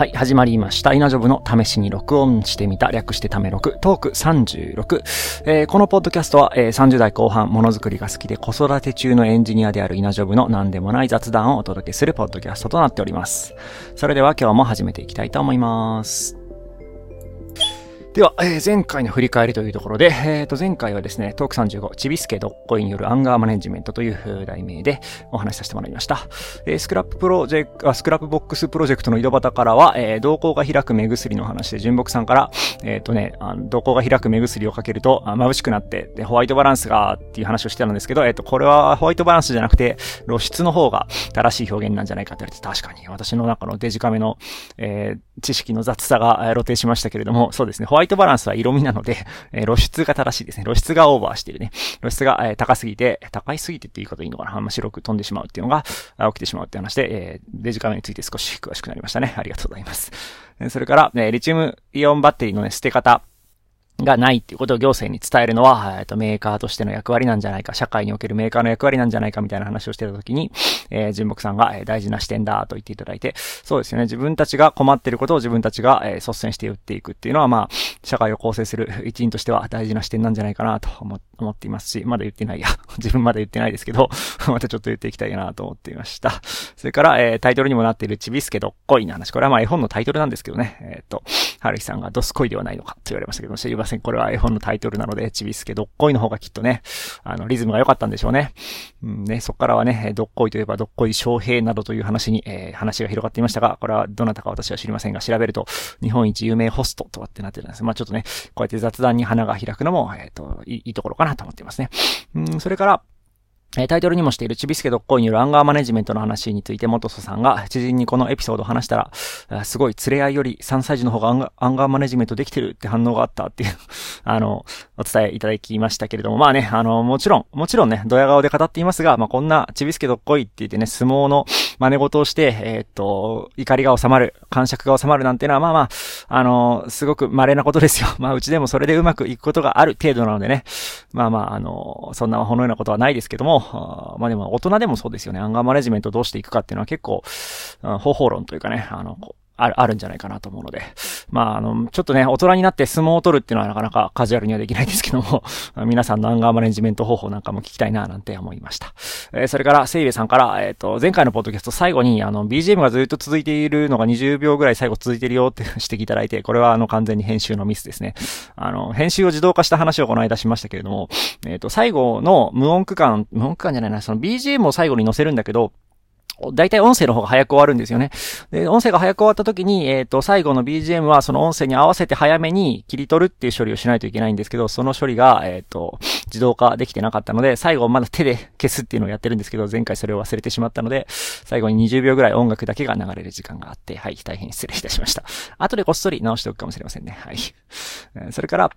はい、始まりました。イナジョブの試しに録音してみた、略してため録、トーク36。えー、このポッドキャストは、えー、30代後半、ものづくりが好きで子育て中のエンジニアであるイナジョブの何でもない雑談をお届けするポッドキャストとなっております。それでは今日も始めていきたいと思います。では、えー、前回の振り返りというところで、えー、と前回はですね、トーク35、ちびすけどっこいによるアンガーマネジメントという題名でお話しさせてもらいました。えー、スクラッププロジェクト、 Scrapbox プロジェクトの井戸端からは、えー、瞳孔が開く目薬の話で、純木さんから、えっ、とね、あの瞳孔が開く目薬をかけると眩しくなって、で、ホワイトバランスがっていう話をしてたんですけど、えっ、と、これはホワイトバランスじゃなくて、露出の方が正しい表現なんじゃないかって言われて、確かに私の中のデジカメの、えー、知識の雑さが露呈しましたけれども、そうですね、ホワイワイトバランスは色味なので、えー、露出が正しいですね。露出がオーバーしてるね。露出が、えー、高すぎて、高いすぎてって言い方いいのかなあんま白く飛んでしまうっていうのが起きてしまうって話で、えー、デジカメについて少し詳しくなりましたね。ありがとうございます。それから、え、リチウムイオンバッテリーのね、捨て方。がないっていうことを行政に伝えるのは、えっと、メーカーとしての役割なんじゃないか、社会におけるメーカーの役割なんじゃないかみたいな話をしてた時に、えー、純木さんが、えー、大事な視点だと言っていただいて、そうですよね。自分たちが困ってることを自分たちが、えー、率先して打っていくっていうのは、まあ、社会を構成する一員としては大事な視点なんじゃないかなと思って思っていますし、まだ言ってないや。自分まだ言ってないですけど、またちょっと言っていきたいなと思っていました。それから、えー、タイトルにもなっているちびすけどっこいな話。これはまあ絵本のタイトルなんですけどね。えっ、ー、と、はるひさんがドスコイではないのかと言われましたけど、知りません。これは絵本のタイトルなので、ちびすけどっこいの方がきっとね、あの、リズムが良かったんでしょうね。うんね、そこからはね、どっこいといえばどっこい翔平などという話に、えー、話が広がっていましたが、これはどなたか私は知りませんが、調べると、日本一有名ホストとはってなってるんです。まあちょっとね、こうやって雑談に花が開くのも、えっ、ー、と、いいところかなと思っていますね。うん、それから、えタイトルにもしているちびすけどっこいによるアンガーマネジメントの話について、元祖さんが知人にこのエピソードを話したら、すごい連れ合いより3歳児の方がアンガアンガーマネジメントできてるって反応があったっていう あの、お伝えいただきましたけれども、まあね、あの、もちろん、もちろんね、ドヤ顔で語っていますが、まあこんなちびすけどっこいって言ってね、相撲の真似事をして、えー、っと、怒りが収まる、感触が収まるなんてのは、まあまあ、あの、すごく稀なことですよ。まあうちでもそれでうまくいくことがある程度なのでね、まあまあ、あの、そんなほのようなことはないですけども、まあでも大人でもそうですよね。アンガーマネジメントどうしていくかっていうのは結構、方法論というかね、あの、ある、あるんじゃないかなと思うので。まあ、あの、ちょっとね、大人になって相撲を取るっていうのはなかなかカジュアルにはできないですけども、皆さんのアンガーマネジメント方法なんかも聞きたいな、なんて思いました。えー、それから、セイベさんから、えっ、ー、と、前回のポッドキャスト最後に、あの、BGM がずっと続いているのが20秒ぐらい最後続いてるよって指摘いただいて、これはあの、完全に編集のミスですね。あの、編集を自動化した話をこの間しましたけれども、えっ、ー、と、最後の無音区間、無音区間じゃないな、その BGM を最後に載せるんだけど、大体音声の方が早く終わるんですよね。で、音声が早く終わった時に、えっ、ー、と、最後の BGM はその音声に合わせて早めに切り取るっていう処理をしないといけないんですけど、その処理が、えっ、ー、と、自動化できてなかったので、最後まだ手で消すっていうのをやってるんですけど、前回それを忘れてしまったので、最後に20秒ぐらい音楽だけが流れる時間があって、はい、大変失礼いたしました。後でこっそり直しておくかもしれませんね。はい。それから、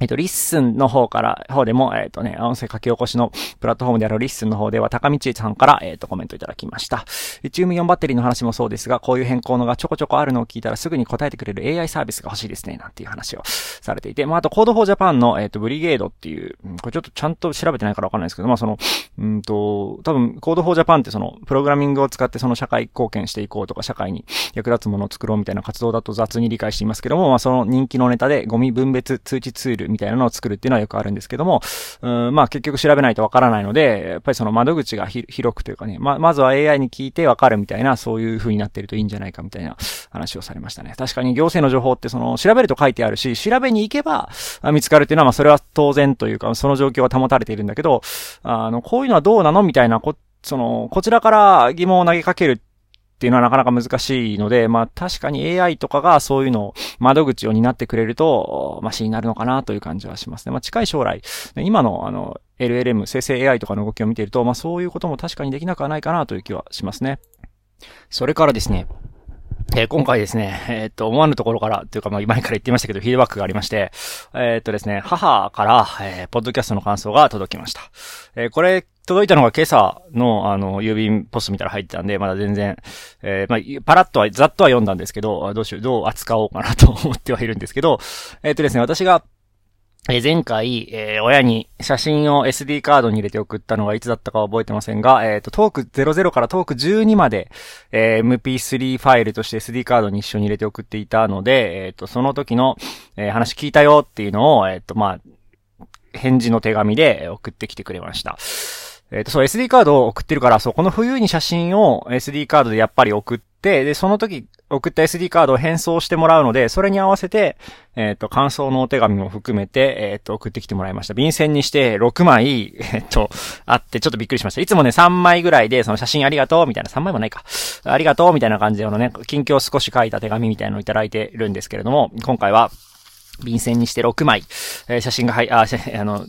えっと、 LISTEN の方から、方でも、えっとね、音声書き起こしのプラットフォームである LISTEN の方では、高道さんから、えっと、コメントいただきました。リチウムイオンバッテリーの話もそうですが、こういう変更のがちょこちょこあるのを聞いたらすぐに答えてくれる AI サービスが欲しいですね、なんていう話をされていて、まあ、あと、 Code for Japan の、えっと、ブリゲードっていう、これちょっとちゃんと調べてないからわかんないですけど、まあ、その、うんと、多分、 Code for Japan ってその、プログラミングを使ってその社会貢献していこうとか、社会に役立つものを作ろうみたいな活動だと雑に理解していますけども、まあ、その人気のネタでゴミ分別通知ツールみたいなのを作るっていうのはよくあるんですけども、うん、まあ結局調べないとわからないので、やっぱりその窓口が広くというかね、ま、まずは AI に聞いてわかるみたいな、そういう風になってるといいんじゃないかみたいな話をされましたね。確かに行政の情報ってその調べると書いてあるし、調べに行けば見つかるっていうのはまあそれは当然というか、その状況は保たれているんだけど、あの、こういうのはどうなのみたいなこ、その、こちらから疑問を投げかけるっていうのはなかなか難しいので、まあ確かに AI とかがそういうのを窓口を担ってくれると、マシになるのかなという感じはしますね。まあ近い将来、今のあの LLM、生成 AI とかの動きを見ていると、まあそういうことも確かにできなくはないかなという気はしますね。それからですね、え、今回ですね、えー、っと、思わぬところから、というか、まあ、前から言ってましたけど、フィードバックがありまして、えー、っとですね、母から、えー、ポッドキャストの感想が届きました。えー、これ、届いたのが今朝の、あの、郵便ポストみたいな入ってたんで、まだ全然、えー、まあ、パラッとは、ざっとは読んだんですけど、どうしよう、どう扱おうかなと思ってはいるんですけど、えっとですね、私が、え前回、えー、親に写真を SD カードに入れて送ったのがいつだったか覚えてませんが、えっ、ー、と、トーク00からトーク12まで、えー、MP3 ファイルとして SD カードに一緒に入れて送っていたので、えっ、と、その時の、え話聞いたよっていうのを、えっ、と、まあ、返事の手紙で送ってきてくれました。えっ、と、そう、SD カードを送ってるから、そう、この冬に写真を SD カードでやっぱり送って、で、その時、送った SD カードを返送してもらうので、それに合わせて、えっ、ー、と、感想のお手紙も含めて、えっ、ー、と、送ってきてもらいました。便箋にして6枚、えっ、と、あってちょっとびっくりしました。いつもね、3枚ぐらいで、その写真ありがとう、みたいな、3枚もないか。ありがとう、みたいな感じで、あのね、近況少し書いた手紙みたいなのをいただいてるんですけれども、今回は、便箋にして6枚、えー、写真がはい、あ、あの、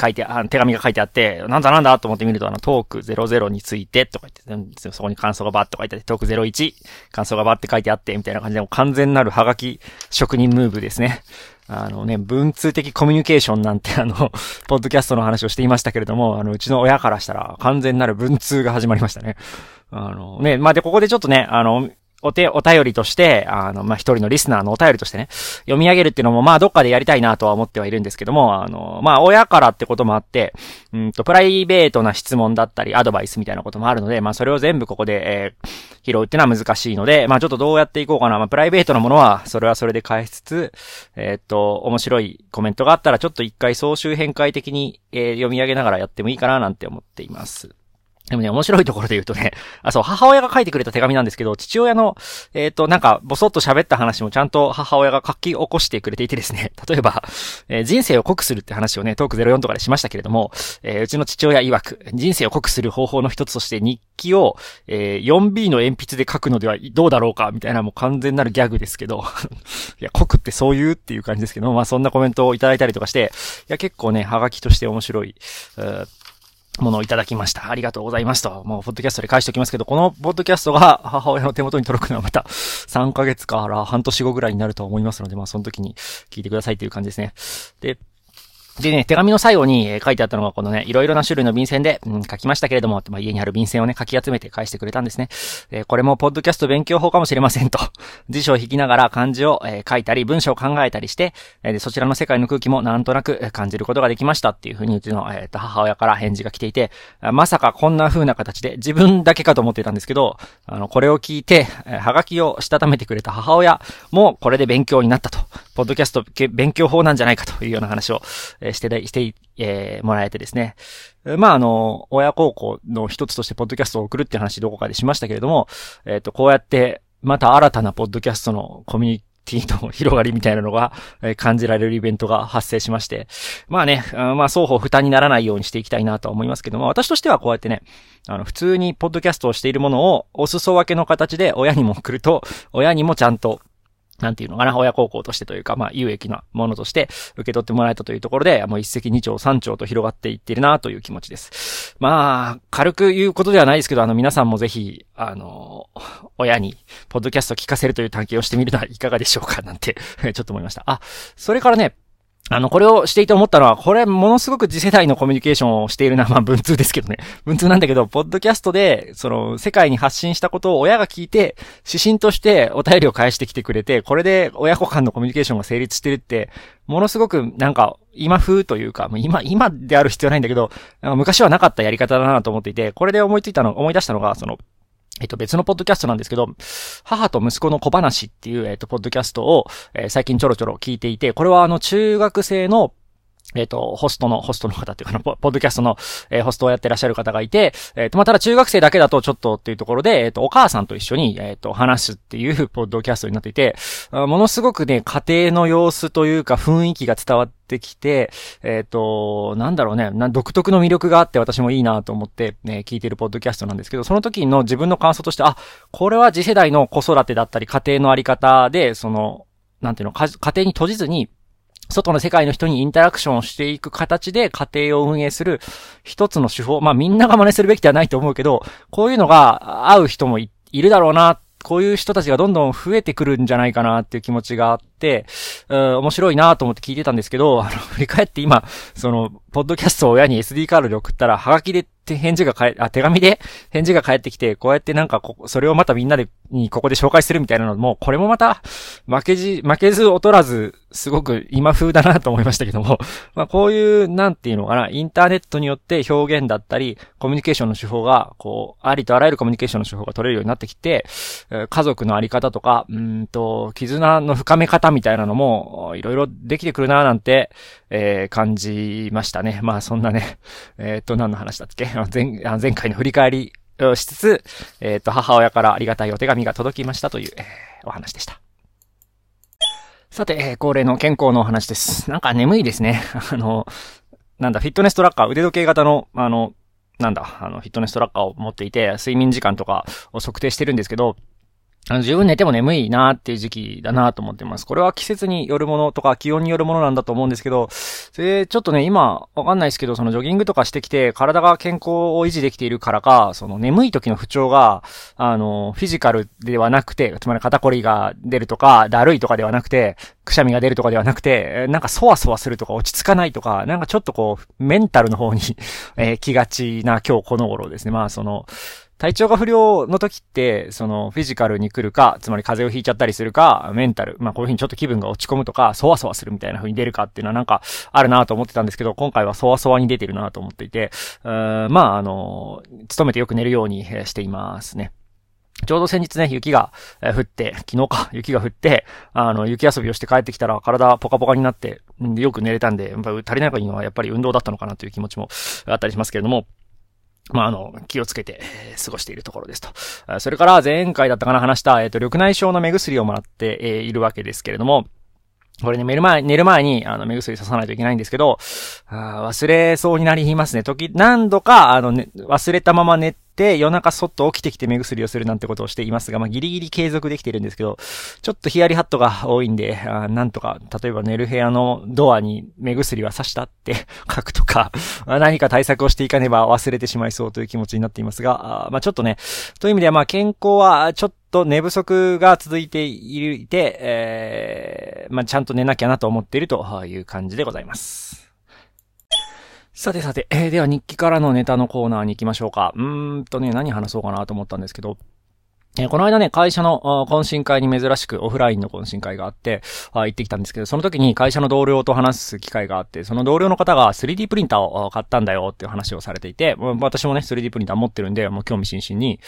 書いて、あ手紙が書いてあって、なんだなんだと思ってみると、あの、トーク00についてとか言って、そこに感想がバッと書いてあって、トーク01、感想がバッって書いてあって、みたいな感じで、完全なるハガキ職人ムーブですね。あのね、文通的コミュニケーションなんてあの、ポッドキャストの話をしていましたけれども、あの、うちの親からしたら完全なる文通が始まりましたね。あのね、まあ、で、ここでちょっとね、あの、お手、お便りとして、あの、まあ、一人のリスナーのお便りとしてね、読み上げるっていうのも、まあ、どっかでやりたいなとは思ってはいるんですけども、あの、まあ、親からってこともあって、うんと、プライベートな質問だったり、アドバイスみたいなこともあるので、まあ、それを全部ここで、えー、拾うっていうのは難しいので、まあ、ちょっとどうやっていこうかな。まあ、プライベートなものは、それはそれで返しつつ、えー、っと、面白いコメントがあったら、ちょっと一回総集変回的に、えー、読み上げながらやってもいいかななんて思っています。でもね、面白いところで言うとね、あ、そう、母親が書いてくれた手紙なんですけど、父親の、えっ、ー、と、なんか、ぼそっと喋った話もちゃんと母親が書き起こしてくれていてですね、例えば、えー、人生を濃くするって話をね、トーク04とかでしましたけれども、えー、うちの父親曰く、人生を濃くする方法の一つとして日記を、え、4B の鉛筆で書くのではどうだろうか、みたいなもう完全なるギャグですけど、いや、濃くってそういうっていう感じですけど、まあそんなコメントをいただいたりとかして、いや、結構ね、ハガキとして面白い、ものをいただきました。ありがとうございますと。もう、ポッドキャストで返しておきますけど、このポッドキャストが 母親の手元に届くのはまた 3ヶ月から半年後ぐらいになると思いますので、まあ、その時に聞いてくださいという感じですね。で、でね、手紙の最後に書いてあったのがこのね、いろいろな種類の便箋で、うん、書きましたけれども、まあ、家にある便箋をね、書き集めて返してくれたんですね。えー、これもポッドキャスト勉強法かもしれませんと。辞書を引きながら漢字を、えー、書いたり、文章を考えたりして、え、そちらの世界の空気もなんとなく感じることができましたっていうふうにうちの、えー、と母親から返事が来ていて、まさかこんな風な形で自分だけかと思っていたんですけど、あの、これを聞いて、えー、はがきをしたためてくれた母親もこれで勉強になったと。ポッドキャスト勉強法なんじゃないかというような話を、して、してえー、もらえてですね。まあ、あの、親孝行の一つとしてポッドキャストを送るって話どこかでしましたけれども、えっ、ー、と、こうやって、また新たなポッドキャストのコミュニティの広がりみたいなのが、え感じられるイベントが発生しまして、まあね、まあ双方負担にならないようにしていきたいなと思いますけども、私としてはこうやってね、あの、普通にポッドキャストをしているものをお裾分けの形で親にも送ると、親にもちゃんとなんていうのかな、親孝行としてというか、まあ、有益なものとして受け取ってもらえたというところで、もう一石二鳥三鳥と広がっていってるなという気持ちです。まあ、軽く言うことではないですけど、あの、皆さんもぜひ、あの、親に、ポッドキャスト聞かせるという探検をしてみるのはいかがでしょうかなんて ちょっと思いました。あ、それからね、あの、これをしていて思ったのは、これ、ものすごく次世代のコミュニケーションをしているのは、まあ、文通ですけどね。文通なんだけど、ポッドキャストで、その、世界に発信したことを親が聞いて、指針としてお便りを返してきてくれて、これで親子間のコミュニケーションが成立してるって、ものすごく、なんか、今風というか、今、今である必要ないんだけど、昔はなかったやり方だなと思っていて、これで思いついたの、思い出したのが、その、えっと、別のポッドキャストなんですけど、母と息子の小話っていう、えっと、ポッドキャストを、えー、最近ちょろちょろ聞いていて、これはあの、中学生のえっ、ー、と、ホストの、ホストの方っていうか、ポッドキャストの、えー、ホストをやってらっしゃる方がいて、えっ、ー、と、まあ、ただ中学生だけだとちょっとっていうところで、えっ、と、お母さんと一緒に、えっ、と、話すっていう ポッドキャストになっていて、ものすごくね、家庭の様子というか雰囲気が伝わってきて、えっ、と、なんだろうね、独特の魅力があって私もいいなと思って、ね、聞いてるポッドキャストなんですけど、その時の自分の感想として、あ、これは次世代の子育てだったり、家庭のあり方で、その、なんていうの、家庭に閉じずに、外の世界の人にインタラクションをしていく形で家庭を運営する一つの手法。まあみんなが真似するべきではないと思うけど、こういうのが合う人もいるだろうな、こういう人たちがどんどん増えてくるんじゃないかなっていう気持ちがあって、うん、面白いなと思って聞いてたんですけど、あの、振り返って今、その、ポッドキャストを親に SD カードで送ったら、ハガキでて返事が返、あ、手紙で返事が返ってきて、こうやってなんかこ、それをまたみんなで、にここで紹介するみたいなのも、これもまた、負けじ、負けず劣らず、すごく今風だなと思いましたけども、まあこういう、なんていうのかな、インターネットによって表現だったり、コミュニケーションの手法が、こう、ありとあらゆるコミュニケーションの手法が取れるようになってきて、家族のあり方とか、うんと、絆の深め方みたいなのも、いろいろできてくるななんて、えー、感じましたね。まあそんなね、えっ、と、何の話だっけ？前、前回の振り返りをしつつ、えっ、と、母親からありがたいお手紙が届きましたという、えー、お話でした。さて、えー、恒例の健康のお話です。なんか眠いですね。あの、なんだ、フィットネストラッカー、腕時計型の、あの、なんだ、あの、フィットネストラッカーを持っていて、睡眠時間とかを測定してるんですけど、あの、十分寝ても眠いなーっていう時期だなと思ってます。これは季節によるものとか気温によるものなんだと思うんですけど、それちょっとね、今、わかんないですけど、そのジョギングとかしてきて、体が健康を維持できているからか、その眠い時の不調が、あの、フィジカルではなくて、つまり肩こりが出るとか、だるいとかではなくて、くしゃみが出るとかではなくて、なんかそわそわするとか落ち着かないとか、なんかちょっとこう、メンタルの方にえー、気がちな今日この頃ですね。まあその、体調が不良の時って、その、フィジカルに来るか、つまり風邪をひいちゃったりするか、メンタル、まあこういう風にちょっと気分が落ち込むとか、そわそわするみたいな風に出るかっていうのはなんか、あるなと思ってたんですけど、今回はそわそわに出てるなと思っていて、うーまああの、努めてよく寝るようにしていますね。ちょうど先日ね、雪が降って、昨日か、雪が降って、あの、雪遊びをして帰ってきたら体ポカポカになって、よく寝れたんで、やっぱ足りないのはやっぱり運動だったのかなという気持ちもあったりしますけれども、まあ、あの、気をつけて、え過ごしているところですと。それから前回だったかな話した、えっ、と、緑内障の目薬をもらって、えいるわけですけれども、これね、寝る前、寝る前に、あの、目薬ささないといけないんですけど、あ忘れそうになりますね。時、何度か、あの、ね、忘れたまま寝、夜中そっと起きてきて目薬をするなんてことをしていますが、まあ、ギリギリ継続できてるんですけど、ちょっとヒヤリハットが多いんで、あなんとか、例えば寝る部屋のドアに目薬は刺したって 書くとか、何か対策をしていかねば忘れてしまいそうという気持ちになっていますが、あまあ、ちょっとね、という意味ではまあ、健康はちょっとと寝不足が続いていて、えー、まあ、ちゃんと寝なきゃなと思っているという感じでございます。さてさて、えー、では日記からのネタのコーナーに行きましょうか。うーんとね、何話そうかなと思ったんですけど、えー、この間ね、会社の懇親会に珍しくオフラインの懇親会があってあ、行ってきたんですけど、その時に会社の同僚と話す機会があって、その同僚の方が 3D プリンターを買ったんだよっていう話をされていて、私もね、3D プリンター持ってるんで、もう興味津々に、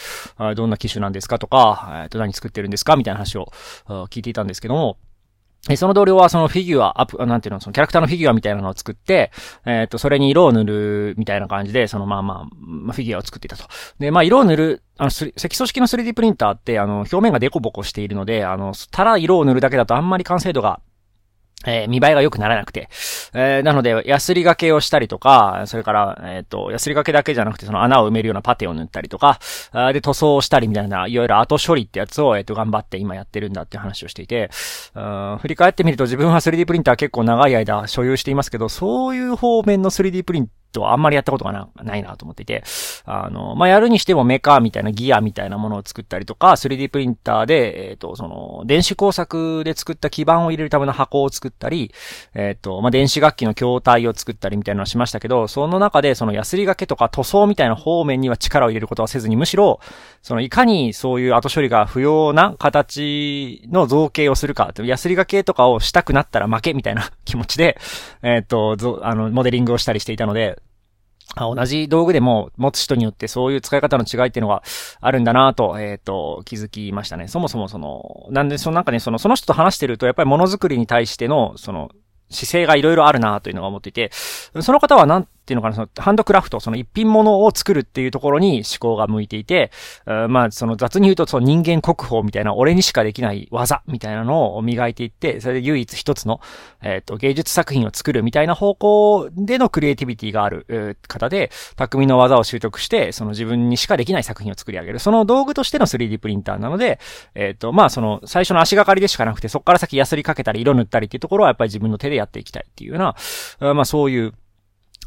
どんな機種なんですかとか、えっと、何作ってるんですかみたいな話を聞いていたんですけども、その同僚はそのフィギュア、アップ、なんていうの、そのキャラクターのフィギュアみたいなのを作って、えっ、ー、と、それに色を塗るみたいな感じで、そのまあまあ、フィギュアを作っていたと。で、まあ色を塗る、あの、積組式の 3D プリンターって、あの、表面がデコボコしているので、あの、ただ色を塗るだけだとあんまり完成度がえー、見栄えが良くならなくて。えー、なので、ヤスリ掛けをしたりとか、それから、えっ、ー、と、ヤスリ掛けだけじゃなくて、その穴を埋めるようなパテを塗ったりとか、あで、塗装をしたりみたいな、いわゆる後処理ってやつを、えっ、と、頑張って今やってるんだって話をしていて、うん振り返ってみると自分は 3D プリンター結構長い間所有していますけど、そういう方面の 3D プリンとはあんまりやったことがないなと思っていて、あの、まあ、やるにしてもメカみたいなギアみたいなものを作ったりとか、3D プリンターで、えっ、ー、と、その、電子工作で作った基板を入れるための箱を作ったり、えっ、ー、と、まあ、電子楽器の筐体を作ったりみたいなのをしましたけど、その中でそのヤスリ掛けとか塗装みたいな方面には力を入れることはせずに、むしろ、その、いかにそういう後処理が不要な形の造形をするか、ヤスリ掛けとかをしたくなったら負けみたいな気持ちで、えっ、ー、と、あの、モデリングをしたりしていたので、同じ道具でも持つ人によってそういう使い方の違いっていうのがあるんだなと、えっ、ー、と、気づきましたね。そもそもその、なんでそのなんかね、その、その人と話してるとやっぱりものづくりに対しての、その、姿勢がいろいろあるなというのが思っていて、その方はなんっていうのかな、そのハンドクラフト、その一品物を作るっていうところに思考が向いていて、まあ、その雑に言うと、その人間国宝みたいな、俺にしかできない技みたいなのを磨いていって、それで唯一一つの、えっ、ー、と、芸術作品を作るみたいな方向でのクリエイティビティがある方で、匠の技を習得して、その自分にしかできない作品を作り上げる。その道具としての 3D プリンターなので、えっ、ー、と、まあ、その、最初の足がかりでしかなくて、そこから先ヤスリかけたり色塗ったりっていうところはやっぱり自分の手でやっていきたいっていうような、まあ、そういう、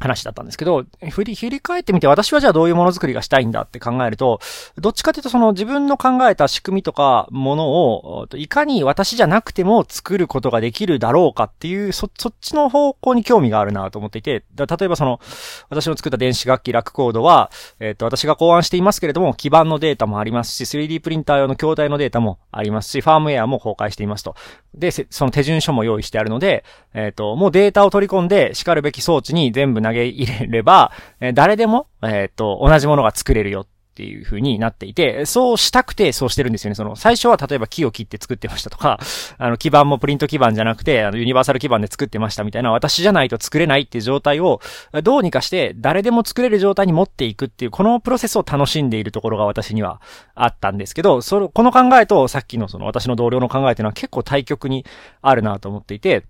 話だったんですけど、振り、振り返ってみて私はじゃあどういうものづくりがしたいんだって考えると、どっちかというとその自分の考えた仕組みとかものを、いかに私じゃなくても作ることができるだろうかっていう、そ、そっちの方向に興味があるなと思っていて、例えばその、私の作った電子楽器ラックコードは、えっ、ー、と、私が考案していますけれども、基板のデータもありますし、3D プリンター用の筐体のデータもありますし、ファームウェアも公開していますと。で、その手順書も用意してあるので、えっ、ー、と、もうデータを取り込んで、叱るべき装置に全部投げ入れれば、え、誰でも、えっ、と、同じものが作れるよっていう風になっていて、そうしたくてそうしてるんですよね。その、最初は例えば木を切って作ってましたとか、あの、基板もプリント基板じゃなくて、あの、ユニバーサル基板で作ってましたみたいな、私じゃないと作れないっていう状態を、どうにかして誰でも作れる状態に持っていくっていう、このプロセスを楽しんでいるところが私にはあったんですけど、その、この考えとさっきのその私の同僚の考えっていうのは結構対極にあるなと思っていて、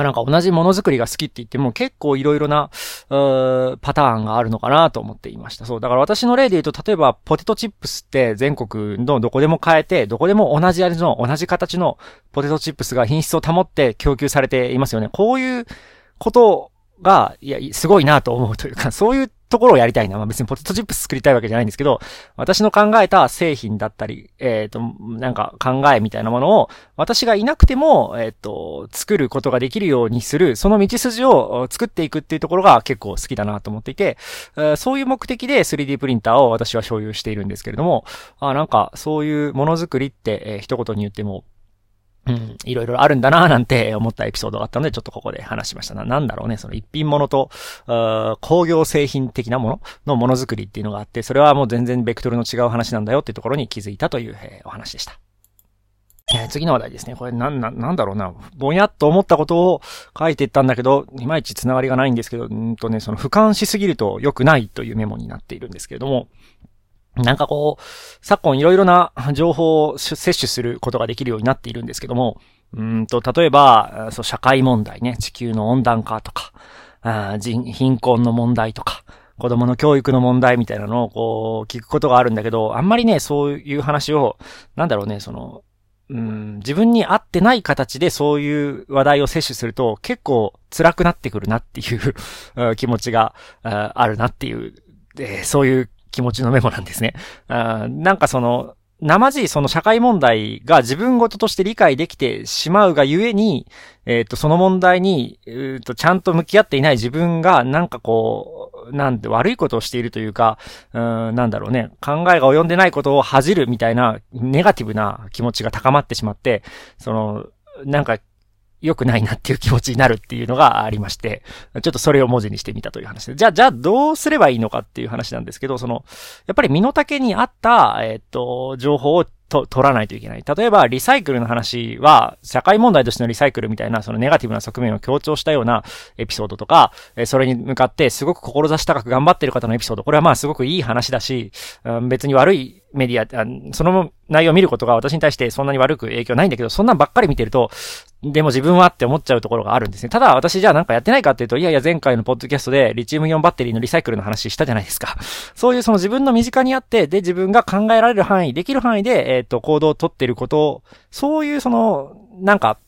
あ、なんか同じものづくりが好きって言っても結構いろいろな、パターンがあるのかなと思っていました。そう。だから私の例で言うと、例えばポテトチップスって全国のどこでも買えて、どこでも同じ味の、同じ形のポテトチップスが品質を保って供給されていますよね。こういうことが、いや、すごいなと思うというか、そういうところをやりたいな。まあ別にポテトチップス作りたいわけじゃないんですけど、私の考えた製品だったり、えっ、ー、と、なんか考えみたいなものを、私がいなくても、えっ、ー、と、作ることができるようにする、その道筋を作っていくっていうところが結構好きだなと思っていて、そういう目的で 3D プリンターを私は所有しているんですけれども、あなんかそういうものづくりって、えー、一言に言っても、うん、いろいろあるんだなぁなんて思ったエピソードがあったので、ちょっとここで話しましたな。なんだろうね、その一品物と、工業製品的なもののものづくりっていうのがあって、それはもう全然ベクトルの違う話なんだよっていうところに気づいたという、えー、お話でした。えー、次の話題ですね。これなん、な、なんだろうな。ぼんやっと思ったことを書いていったんだけど、いまいち繋がりがないんですけど、んとね、その俯瞰しすぎると良くないというメモになっているんですけれども、なんかこう、昨今いろいろな 情報を摂取することができるようになっているんですけども、うんと、例えば、そう、社会問題ね、地球の温暖化とか、あ人貧困の問題とか、子供の教育の問題みたいなのをこう、聞くことがあるんだけど、あんまりね、そういう話を、なんだろうね、その、うん、自分に合ってない形でそういう話題を摂取すると結構辛くなってくるなっていう 気持ちがあるなっていう、そういう気持ちのメモなんですね。あなんかその、生地その社会問題が自分ごととして理解できてしまうがゆえに、えっ、ー、と、その問題に、えっ、ー、と、ちゃんと向き合っていない自分が、なんかこう、なんて悪いことをしているというか、うん、なんだろうね、考えが及んでないことを恥じるみたいな、ネガティブな気持ちが高まってしまって、その、なんか良くないなっていう気持ちになるっていうのがありまして、ちょっとそれを文字にしてみたという話で。じゃあ、じゃあどうすればいいのかっていう話なんですけど、その、やっぱり身の丈に合った、えっ、と、情報をと、取らないといけない。例えば、リサイクルの話は、社会問題としてのリサイクルみたいな、そのネガティブな側面を強調したようなエピソードとか、えそれに向かってすごく志高く頑張ってる方のエピソード、これはまあすごくいい話だし、別に悪いメディア、その内容を見ることが私に対してそんなに悪く影響ないんだけど、そんなんばっかり見てると、でも自分はって思っちゃうところがあるんですね。ただ私じゃあなんかやってないかっていうと、いやいや前回のポッドキャストでリチウムイオンバッテリーのリサイクルの話したじゃないですか。そういうその自分の身近にあって、で自分が考えられる範囲、できる範囲で、えっ、ー、と、行動をとってることを、そういうその、なんか、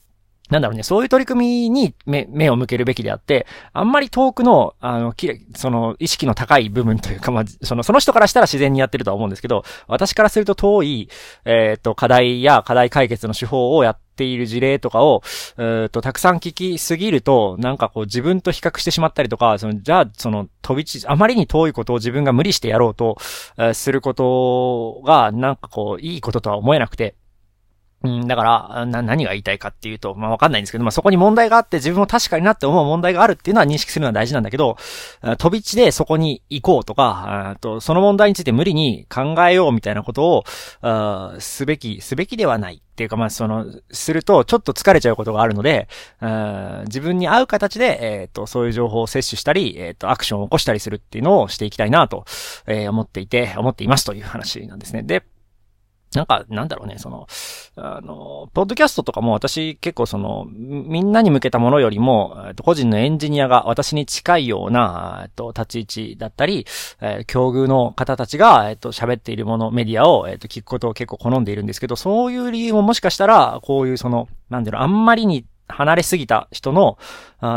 なんだろうね、そういう取り組みに目、目を向けるべきであって、あんまり遠くの、あの、きれ、その、意識の高い部分というか、まあ、その、その人からしたら自然にやってるとは思うんですけど、私からすると遠い、えっ、ー、と、課題や課題解決の手法をやっている事例とかを、えっ、と、たくさん聞きすぎると、なんかこう自分と比較してしまったりとか、その、じゃあ、その、飛びち、あまりに遠いことを自分が無理してやろうと、えー、することが、なんかこう、いいこととは思えなくて、うん、だから、な、何が言いたいかっていうと、まあ、わかんないんですけど、まあ、そこに問題があって自分も確かになって思う問題があるっていうのは認識するのは大事なんだけど、飛び地でそこに行こうとか、とその問題について無理に考えようみたいなことを、すべき、すべきではないっていうか、まあ、その、するとちょっと疲れちゃうことがあるので、自分に合う形で、えっ、ー、と、そういう情報を摂取したり、えっ、ー、と、アクションを起こしたりするっていうのをしていきたいなと、えー、思っていて、思っていますという話なんですね。で、なんか、なんだろうね、その、あの、ポッドキャストとかも私結構その、みんなに向けたものよりも、個人のエンジニアが私に近いような、えっと、立ち位置だったり、えー、境遇の方たちが、えっと、喋っているもの、メディアを、えっと、聞くことを結構好んでいるんですけど、そういう理由ももしかしたら、こういうその、なんだろう、あんまりに離れすぎた人の、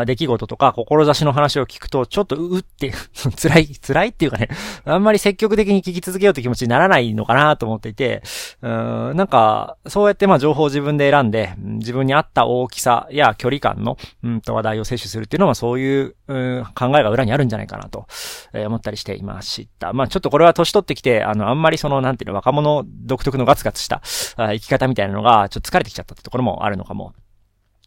出来事とか、志の話を聞くと、ちょっとうって、辛い、辛いっていうかね、あんまり積極的に聞き続けようって気持ちにならないのかなと思っていて、うん、なんか、そうやってまあ情報を自分で選んで、自分に合った大きさや距離感の、うんと話題を摂取するっていうのは、そういう、うん、考えが裏にあるんじゃないかなと、え、思ったりしていました。まあちょっとこれは年取ってきて、あの、あんまりその、なんていうの、若者独特のガツガツした生き方みたいなのが、ちょっと疲れてきちゃったってところもあるのかも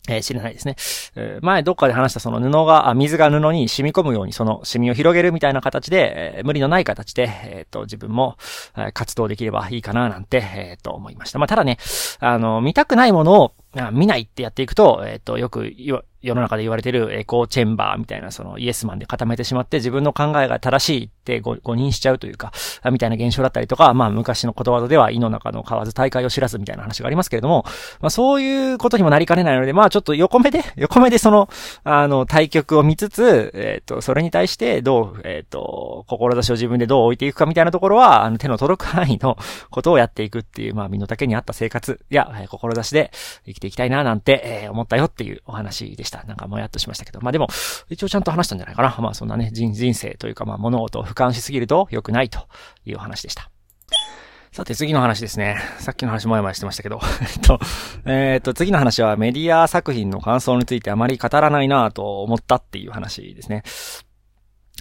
えー、知らないですね。えー、前どっかで話したその布が、あ水が布に染み込むようにその染みを広げるみたいな形で、えー、無理のない形で、えっ、と、自分も、え活動できればいいかななんて、えっ、と、思いました。まあ、ただね、あの、見たくないものを、見ないってやっていくと、えっ、と、よく世の中で言われてるエコーチェンバーみたいなそのイエスマンで固めてしまって自分の考えが正しいって誤認しちゃうというか、みたいな現象だったりとか、まあ昔のことわざでは胃の中の蛙大会を知らずみたいな話がありますけれども、まあそういうことにもなりかねないので、まあちょっと横目で、横目でその、あの、対局を見つつ、えっ、ー、と、それに対してどう、えっ、ー、と、志を自分でどう置いていくかみたいなところは、あの、手の届く範囲のことをやっていくっていう、まあ身の丈に合った生活や、えー、志で生きていきたいななんて、えー、思ったよっていうお話でした。なんかもやっとしました。けど、まあでも、一応ちゃんと話したんじゃないかな。まあそんなね、人人生というかまあ物事を俯瞰しすぎると良くないという話でした。さて次の話ですね。さっきの話もやもやしてましたけど。えっと、えっと、次の話はメディア作品の感想についてあまり語らないなと思ったっていう話ですね。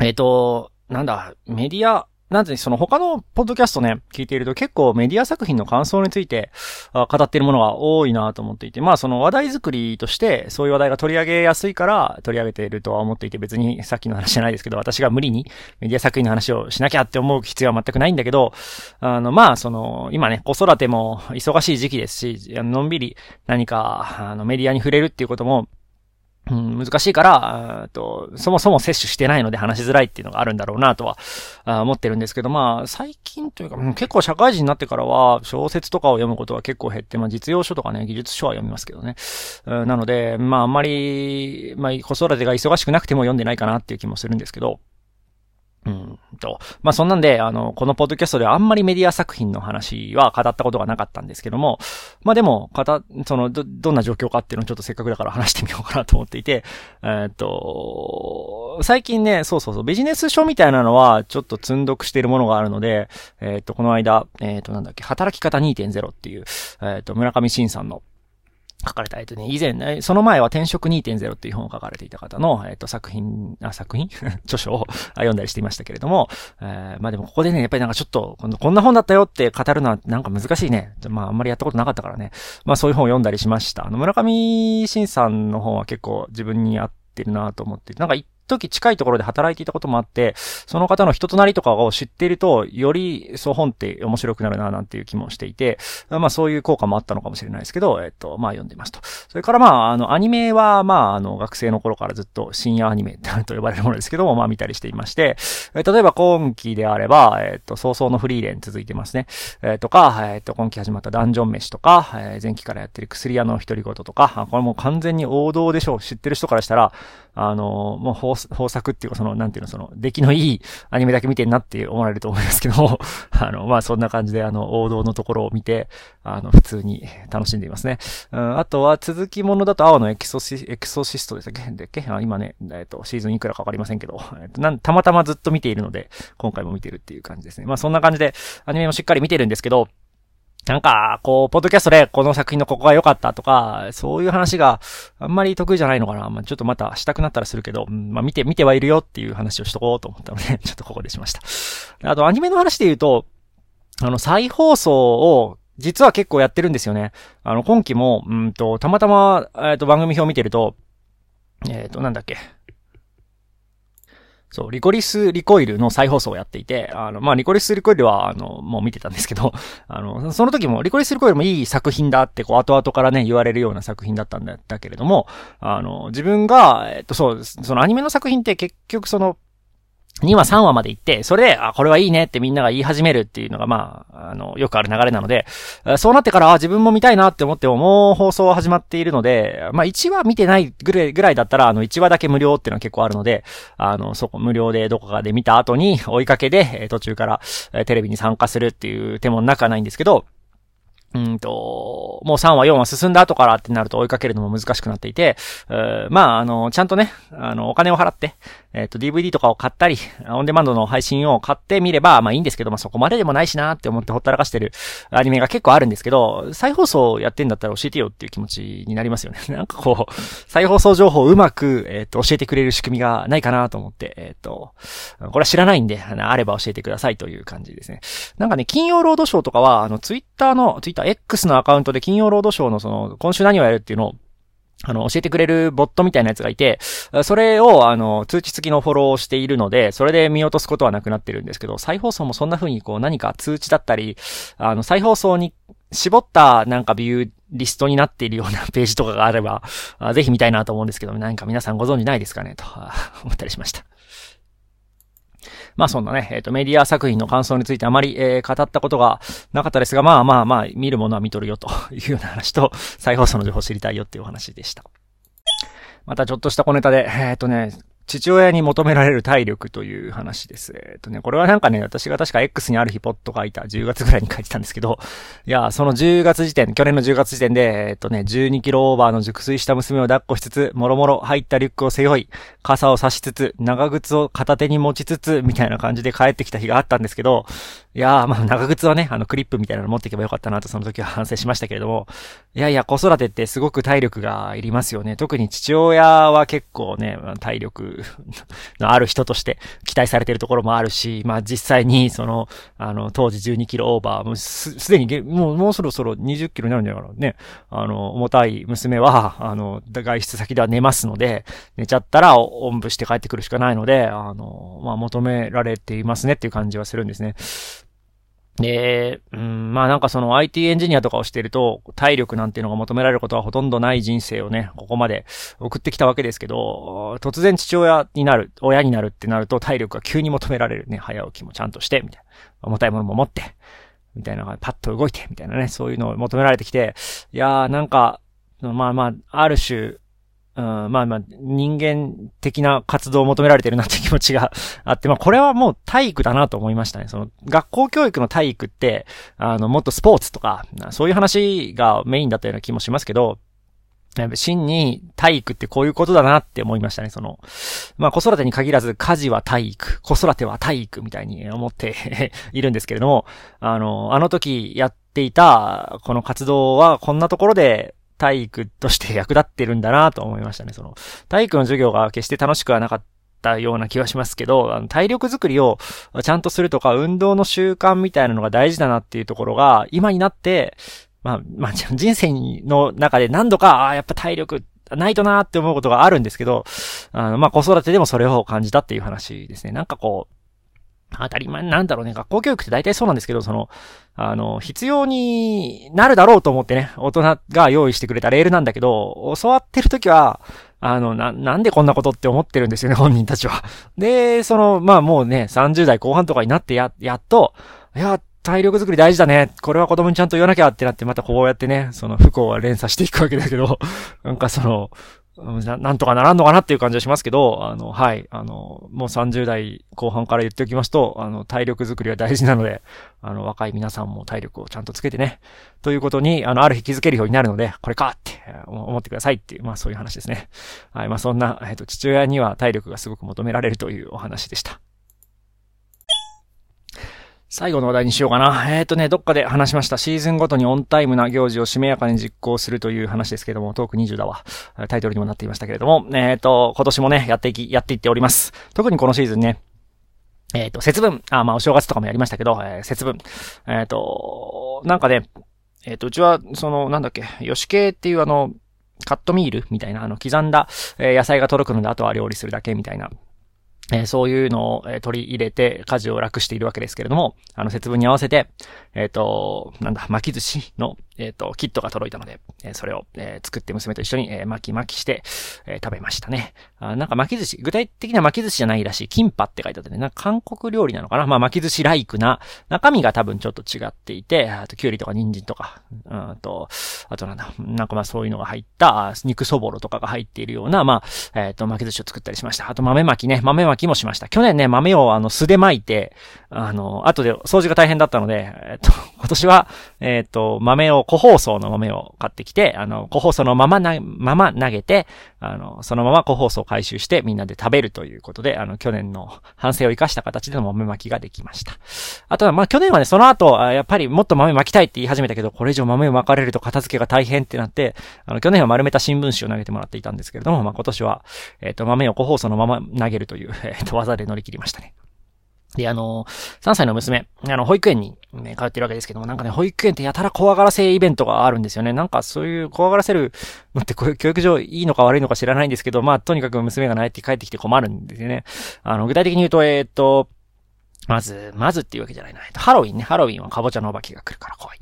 えっと、なんだ、メディアなんで、その他のポッドキャストね、聞いていると結構メディア作品の感想について語っているものが多いなと思っていて、まあその話題作りとしてそういう話題が取り上げやすいから取り上げているとは思っていて別にさっきの話じゃないですけど、私が無理にメディア作品の話をしなきゃって思う必要は全くないんだけど、あのまあその今ね、子育ても忙しい時期ですし、のんびり何かあのメディアに触れるっていうこともうん、難しいから、と、そもそも摂取してないので話しづらいっていうのがあるんだろうなとは思ってるんですけど、まあ、最近というか、結構社会人になってからは、小説とかを読むことは結構減って、まあ、実用書とかね、技術書は読みますけどね。うんなので、まあ、あんまり、まあ、子育てが忙しくなくても読んでないかなっていう気もするんですけど、うんと。まあ、そんなんで、あの、このポッドキャストではあんまりメディア作品の話は語ったことがなかったんですけども、まあ、でも、かた、その、ど、どんな状況かっていうのをちょっとせっかくだから話してみようかなと思っていて、え、っと、最近ね、そうそうそう、ビジネス書みたいなのはちょっと積んどくしているものがあるので、え、っと、この間、え、っと、なんだっけ、働き方2.0っていう、えっと、村上慎さんの、書かれた、えっとね、以前、ね、その前は転職2.0っていう本を書かれていた方の、えっと、作品、あ、作品？著書を 読んだりしていましたけれども、えー、まあでもここでね、やっぱりなんかちょっと、こんな本だったよって語るのはなんか難しいね。まああんまりやったことなかったからね。まあそういう本を読んだりしました。あの、村上新さんの本は結構自分に合ってるなと思って、なんか一時近いところで働いていたこともあって、その方の人となりとかを知っていると、よりそう本って面白くなるな、なんていう気もしていて、まあそういう効果もあったのかもしれないですけど、えっと、まあ読んでますと。それからまあ、あの、アニメは、まあ、あの、学生の頃からずっと深夜アニメと呼ばれるものですけども、まあ見たりしていまして、え例えば今期であれば、えっと、早々のフリーレン続いてますね。えとか、えっと、今期始まったダンジョン飯とか、え前期からやってる薬屋の独り言とか、これも完全に王道でしょう。知ってる人からしたら、あの、もう豊作っていうか、その、なんていうの、その、出来のいいアニメだけ見てんなって思われると思いますけど、あの、まあ、そんな感じで、あの、王道のところを見て、あの、普通に楽しんでいますね。うん、あとは、続きものだと、青のエクソシ、エクソシストですっけ？でっけ？今ね、えっと、シーズンいくらかわかりませんけど、えっと、なん、たまたまずっと見ているので、今回も見てるっていう感じですね。まあ、そんな感じで、アニメもしっかり見てるんですけど、なんか、こう、ポッドキャストでこの作品のここが良かったとか、そういう話があんまり得意じゃないのかな。まあ、ちょっとまたしたくなったらするけど、まあ、見て、見てはいるよっていう話をしとこうと思ったので、ちょっとここでしました。あと、アニメの話で言うと、あの、再放送を、実は結構やってるんですよね。あの、今期も、うんと、たまたま、えっ、と、番組表を見てると、えっ、と、なんだっけ。そう、リコリス・リコイルの再放送をやっていて、あの、まあ、リコリス・リコイルは、あの、もう見てたんですけど、あの、その時も、リコリス・リコイルもいい作品だって、こう、後々からね、言われるような作品だったんだ、だけれども、あの、自分が、えっと、そう、そのアニメの作品って結局その、2話3話まで行って、それで、あ、これはいいねってみんなが言い始めるっていうのが、まあ、あの、よくある流れなので、そうなってから、あ自分も見たいなって思っても、もう放送は始まっているので、まあ、1話見てないぐらい、ぐらいだったら、あの、1話だけ無料っていうのは結構あるので、あの、そこ、無料でどこかで見た後に、追いかけで、途中から、テレビに参加するっていう手もなくはないんですけど、うんと、もう3話、4話進んだ後からってなると追いかけるのも難しくなっていて、まあ、あの、ちゃんとね、あの、お金を払って、えっ、ー、と、DVD とかを買ったり、オンデマンドの配信を買ってみれば、まあいいんですけど、まあそこまででもないしなって思ってほったらかしてるアニメが結構あるんですけど、再放送やってんだったら教えてよっていう気持ちになりますよね。なんかこう、再放送情報をうまく、えっ、ー、と、教えてくれる仕組みがないかなと思って、えっ、ー、と、これは知らないんで、あれば教えてくださいという感じですね。なんかね、金曜ロードショーとかは、あの、ツイッターの、ツイッター X のアカウントで金曜ロードショーのその、今週何をやるっていうのをあの、教えてくれるボットみたいなやつがいて、それを、あの、通知付きのフォローをしているので、それで見落とすことはなくなってるんですけど、再放送もそんな風にこう何か通知だったり、あの、再放送に絞ったなんかビューリストになっているようなページとかがあれば、ぜひ見たいなと思うんですけど、何か皆さんご存知ないですかねと思ったりしました。まあそんなね、えっ、ー、と、メディア作品の感想についてあまり、えー、語ったことがなかったですが、まあまあまあ、見るものは見とるよというような話と、再放送の情報知りたいよっていうお話でした。またちょっとした小ネタで、えっ、ー、とね、父親に求められる体力という話です。えっ、とね、これはなんかね、私が確か X にある日ポット書いた10月ぐらいに書いてたんですけど、いや、その10月時点、去年の10月時点で、えっ、とね、12キロオーバーの熟睡した娘を抱っこしつつ、もろもろ入ったリュックを背負い、傘を差しつつ、長靴を片手に持ちつつ、みたいな感じで帰ってきた日があったんですけど、いやー、まあ、長靴はね、あの、クリップみたいなの持っていけばよかったなと、その時は反省しましたけれども、いやいや、子育てってすごく体力がいりますよね。特に父親は結構ね、体力 のある人として期待されているところもあるし、まあ、実際に、その、あの、当時12キロオーバー、もうす、すでにもう、もうそろそろ20キロになるんじゃないかな。ね。あの、重たい娘は、あの、外出先では寝ますので、寝ちゃったらおんぶして帰ってくるしかないので、あの、まあ、求められていますねっていう感じはするんですね。で、うん、まあなんかその IT エンジニアとかをしてると、体力なんていうのが求められることはほとんどない人生をね、ここまで送ってきたわけですけど、突然父親になる、親になるってなると体力が急に求められるね、早起きもちゃんとして、みたいな。重たいものも持って、みたいなのが、パッと動いて、みたいなね、そういうのを求められてきて、いやーなんか、まあまあ、ある種、うん、まあまあ、人間的な活動を求められてるなって気持ちが あって、まあこれはもう体育だなと思いましたね。その、学校教育の体育って、あの、もっとスポーツとか、そういう話がメインだったような気もしますけど、やっぱ真に体育ってこういうことだなって思いましたね。その、まあ子育てに限らず家事は体育、子育ては体育みたいに思って いるんですけれども、あの、あの時やっていたこの活動はこんなところで体育として役立ってるんだなと思いましたね。その、体育の授業が決して楽しくはなかったような気はしますけど、あの体力づくりをちゃんとするとか、運動の習慣みたいなのが大事だなっていうところが、今になって、まあ、まあ、人生の中で何度か、ああ、やっぱ体力ないとなーって思うことがあるんですけど、あの、まあ、子育てでもそれを感じたっていう話ですね。なんかこう、当たり前なんだろうね。学校教育って大体そうなんですけど、その、あの、必要になるだろうと思ってね、大人が用意してくれたレールなんだけど、教わってる時は、あの、な、なんでこんなことって思ってるんですよね、本人たちは。で、その、まあもうね、30代後半とかになってや、やっと、いや、体力づくり大事だね。これは子供にちゃんと言わなきゃってなって、またこうやってね、その不幸は連鎖していくわけだけど、なんかその、ななんとかならんのかなっていう感じはしますけど、あの、はい、あの、もう30代後半から言っておきますと、あの、体力づくりは大事なので、あの、若い皆さんも体力をちゃんとつけてね、ということに、あの、ある日気づけるようになるので、これかって思ってくださいっていう、まあそういう話ですね。はい、まあそんな、えっと、父親には体力がすごく求められるというお話でした。最後の話題にしようかな。えっ、ー、とね、どっかで話しました。シーズンごとにオンタイムな行事をしめやかに実行するという話ですけども、トーク20だわ。タイトルにもなっていましたけれども、えっ、ー、と、今年もね、やっていき、やっていっております。特にこのシーズンね、えっ、ー、と、節分、あ、まあ、お正月とかもやりましたけど、えー、節分。えっ、と、なんかね、えっ、と、うちは、その、なんだっけ、吉系っていうあの、カットミールみたいな、あの、刻んだ、え野菜が届くので、あとは料理するだけみたいな、え、そういうのを、え、取り入れて家事を楽しているわけですけれども、あの節分に合わせて、えっ、ー、と、なんだ、巻き寿司の、えっ、と、キットが届いたので、えそれを、え作って娘と一緒に、え巻き巻きして、え食べましたね。あなんか巻き寿司、具体的な巻き寿司じゃないらしい、キンパって書いてあってね、なんか韓国料理なのかな？まあ巻き寿司ライクな、中身が多分ちょっと違っていて、あと、キュウリとか人参とか、うんと、あとなんだ、なんかまあそういうのが入った、肉そぼろとかが入っているような、まあ、えっ、と、巻き寿司を作ったりしました。あと豆巻きね、豆巻きもしました。去年ね、豆をあの素で巻いて、あの、後で掃除が大変だったので、えっ、と、今年は、えっ、と、豆を、個包装の豆を買ってきて、あの、個包装のままな、まま投げて、あの、そのまま個包装を回収してみんなで食べるということで、あの、去年の反省を生かした形での豆巻きができました。あとは、まあ、去年はね、その後、やっぱりもっと豆巻きたいって言い始めたけど、これ以上豆を巻かれると片付けが大変ってなって、あの、去年は丸めた新聞紙を投げてもらっていたんですけれども、まあ、今年は、えっ、と、豆を個包装のまま投げるという、えっ、と、技で乗り切りましたね。で、あの、3歳の娘、あの、保育園に、ね、通ってるわけですけども、なんかね、保育園ってやたら怖がらせイベントがあるんですよね。なんかそういう怖がらせるのってこういう教育上いいのか悪いのか知らないんですけど、まあ、とにかく娘が泣いて帰ってきて困るんですよね。あの、具体的に言うと、えー、っと、まず、まずっていうわけじゃないな。ハロウィンね。ハロウィンはカボチャのお化けが来るから怖い。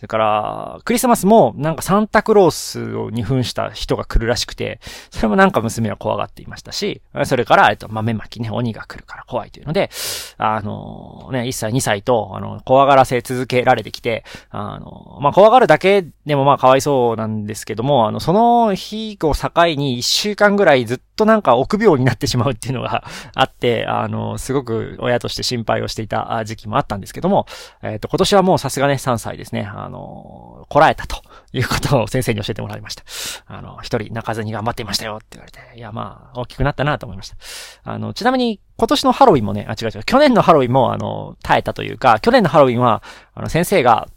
それから、クリスマスもなんかサンタクロースに扮した人が来るらしくて、それもなんか娘は怖がっていましたし、それから、えっと、豆巻きね、鬼が来るから怖いというので、あの、ね、1歳、2歳と、あの、怖がらせ続けられてきて、あの、まあ、怖がるだけでもまあかわいそうなんですけども、あの、その日を境に1週間ぐらいずっとなんか臆病になってしまうっていうのが あって、あの、すごく親として心配をしていた時期もあったんですけども、えっと、今年はもうさすがね、3歳ですね。あの、こらえたということを先生に教えてもらいました。あの、一人泣かずに頑張っていましたよって言われて、いや、まあ、大きくなったなと思いました。あの、ちなみに、今年のハロウィンもね、あ、違う違う、去年のハロウィンも、あの、耐えたというか、去年のハロウィンは、あの、先生が、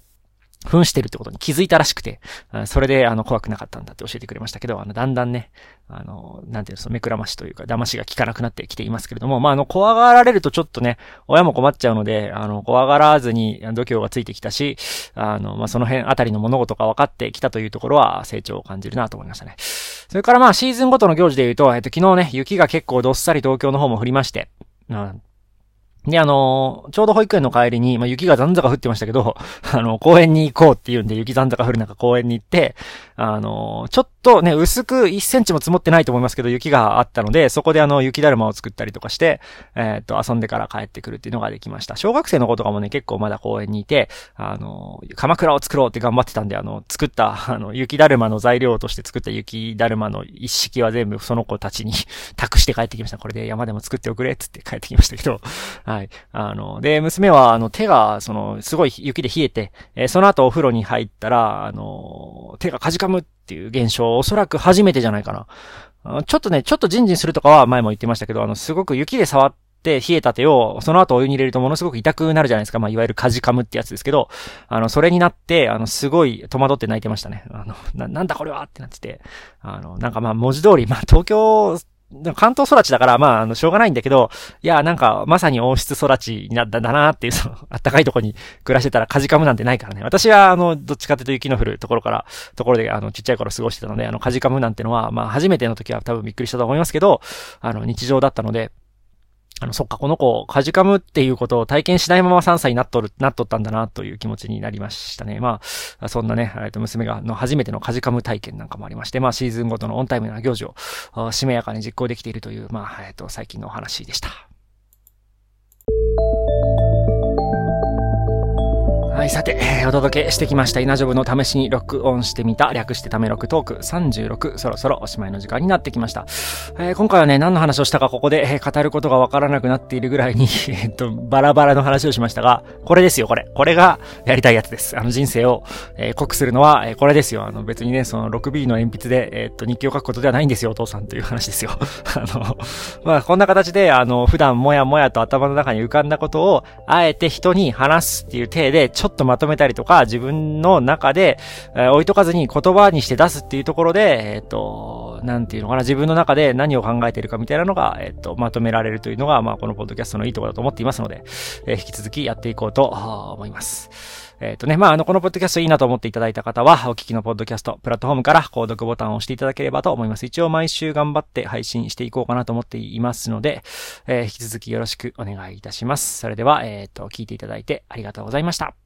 扮してるってことに気づいたらしくて、それで、あの、怖くなかったんだって教えてくれましたけど、あの、だんだんね、あの、なんていうの、その目くらましというか、騙しが効かなくなってきていますけれども、まあ、あの、怖がられるとちょっとね、親も困っちゃうので、あの、怖がらずに度胸がついてきたし、あの、まあ、その辺あたりの物事が分かってきたというところは成長を感じるなと思いましたね。それからまあ、シーズンごとの行事で言うと、えっと、昨日ね、雪が結構どっさり東京の方も降りまして、うんで、あのー、ちょうど保育園の帰りに、まあ、雪が残坂降ってましたけど、あの、公園に行こうっていうんで、雪残坂降る中公園に行って、あのー、ちょっとね、薄く1センチも積もってないと思いますけど、雪があったので、そこであの、雪だるまを作ったりとかして、えー、っと、遊んでから帰ってくるっていうのができました。小学生の子とかもね、結構まだ公園にいて、あの、鎌倉を作ろうって頑張ってたんで、あの、作った、あの、雪だるまの材料として作った雪だるまの一式は全部その子たちに 託して帰ってきました。これで山でも作っておくれつって帰ってきましたけど、はい。あの、で、娘は、あの、手が、その、すごい雪で冷えて、えー、その後お風呂に入ったら、あの、手がかじかむっていう現象、おそらく初めてじゃないかな。ちょっとね、ちょっとジンジンするとかは前も言ってましたけど、あの、すごく雪で触って、冷えた手を、その後お湯に入れるとものすごく痛くなるじゃないですか。まあ、いわゆるカジカムってやつですけど、あの、それになって、あの、すごい戸惑って泣いてましたね。あの、な、なんだこれはってなってて、あの、なんかまあ、文字通り、まあ、東京関東育ちだから、まあ、あの、しょうがないんだけど、いや、なんか、まさに王室育ちになったんだなっていう、その、あったかいとこに暮らしてたら、かじかむなんてないからね。私は、あの、どっちかというと雪の降るところから、ところで、あの、ちっちゃい頃過ごしてたので、あの、かじかむなんてのは、まあ、初めての時は多分びっくりしたと思いますけど、あの、日常だったので、あの、そっか、この子、かじかむっていうことを体験しないまま3歳になっとる、なっとったんだな、という気持ちになりましたね。まあ、そんなね、えっと、娘が、の初めてのかじかむ体験なんかもありまして、まあ、シーズンごとのオンタイムな行事を、しめやかに実行できているという、まあ、えっと、最近のお話でした。はい、さて、お届けしてきました。稲ジョブの試しに録音してみた、略してため録トーク36、そろそろおしまいの時間になってきました。えー、今回はね、何の話をしたかここで、えー、語ることがわからなくなっているぐらいに えっと、バラバラの話をしましたが、これですよ、これ。これがやりたいやつです。あの人生を、えー、濃くするのは、えー、これですよ。あの別にね、その 6B の鉛筆で、え、っと、日記を書くことではないんですよ、お父さんという話ですよ。あの、まあ、こんな形で、あの、普段もやもやと頭の中に浮かんだことを、あえて人に話すっていう体で、ちょっっとまとめたりとか、自分の中で、えー、置いとかずに言葉にして出すっていうところで、えっ、と、なんていうのかな、自分の中で何を考えているかみたいなのが、えっ、と、まとめられるというのが、まあ、このポッドキャストのいいところだと思っていますので、えー、引き続きやっていこうと思います。えっ、とね、まあ、あの、このポッドキャストいいなと思っていただいた方は、お聞きのポッドキャスト、プラットフォームから購読ボタンを押していただければと思います。一応毎週頑張って配信していこうかなと思っていますので、えー、引き続きよろしくお願いいたします。それでは、えっ、ー、と、聞いていただいてありがとうございました。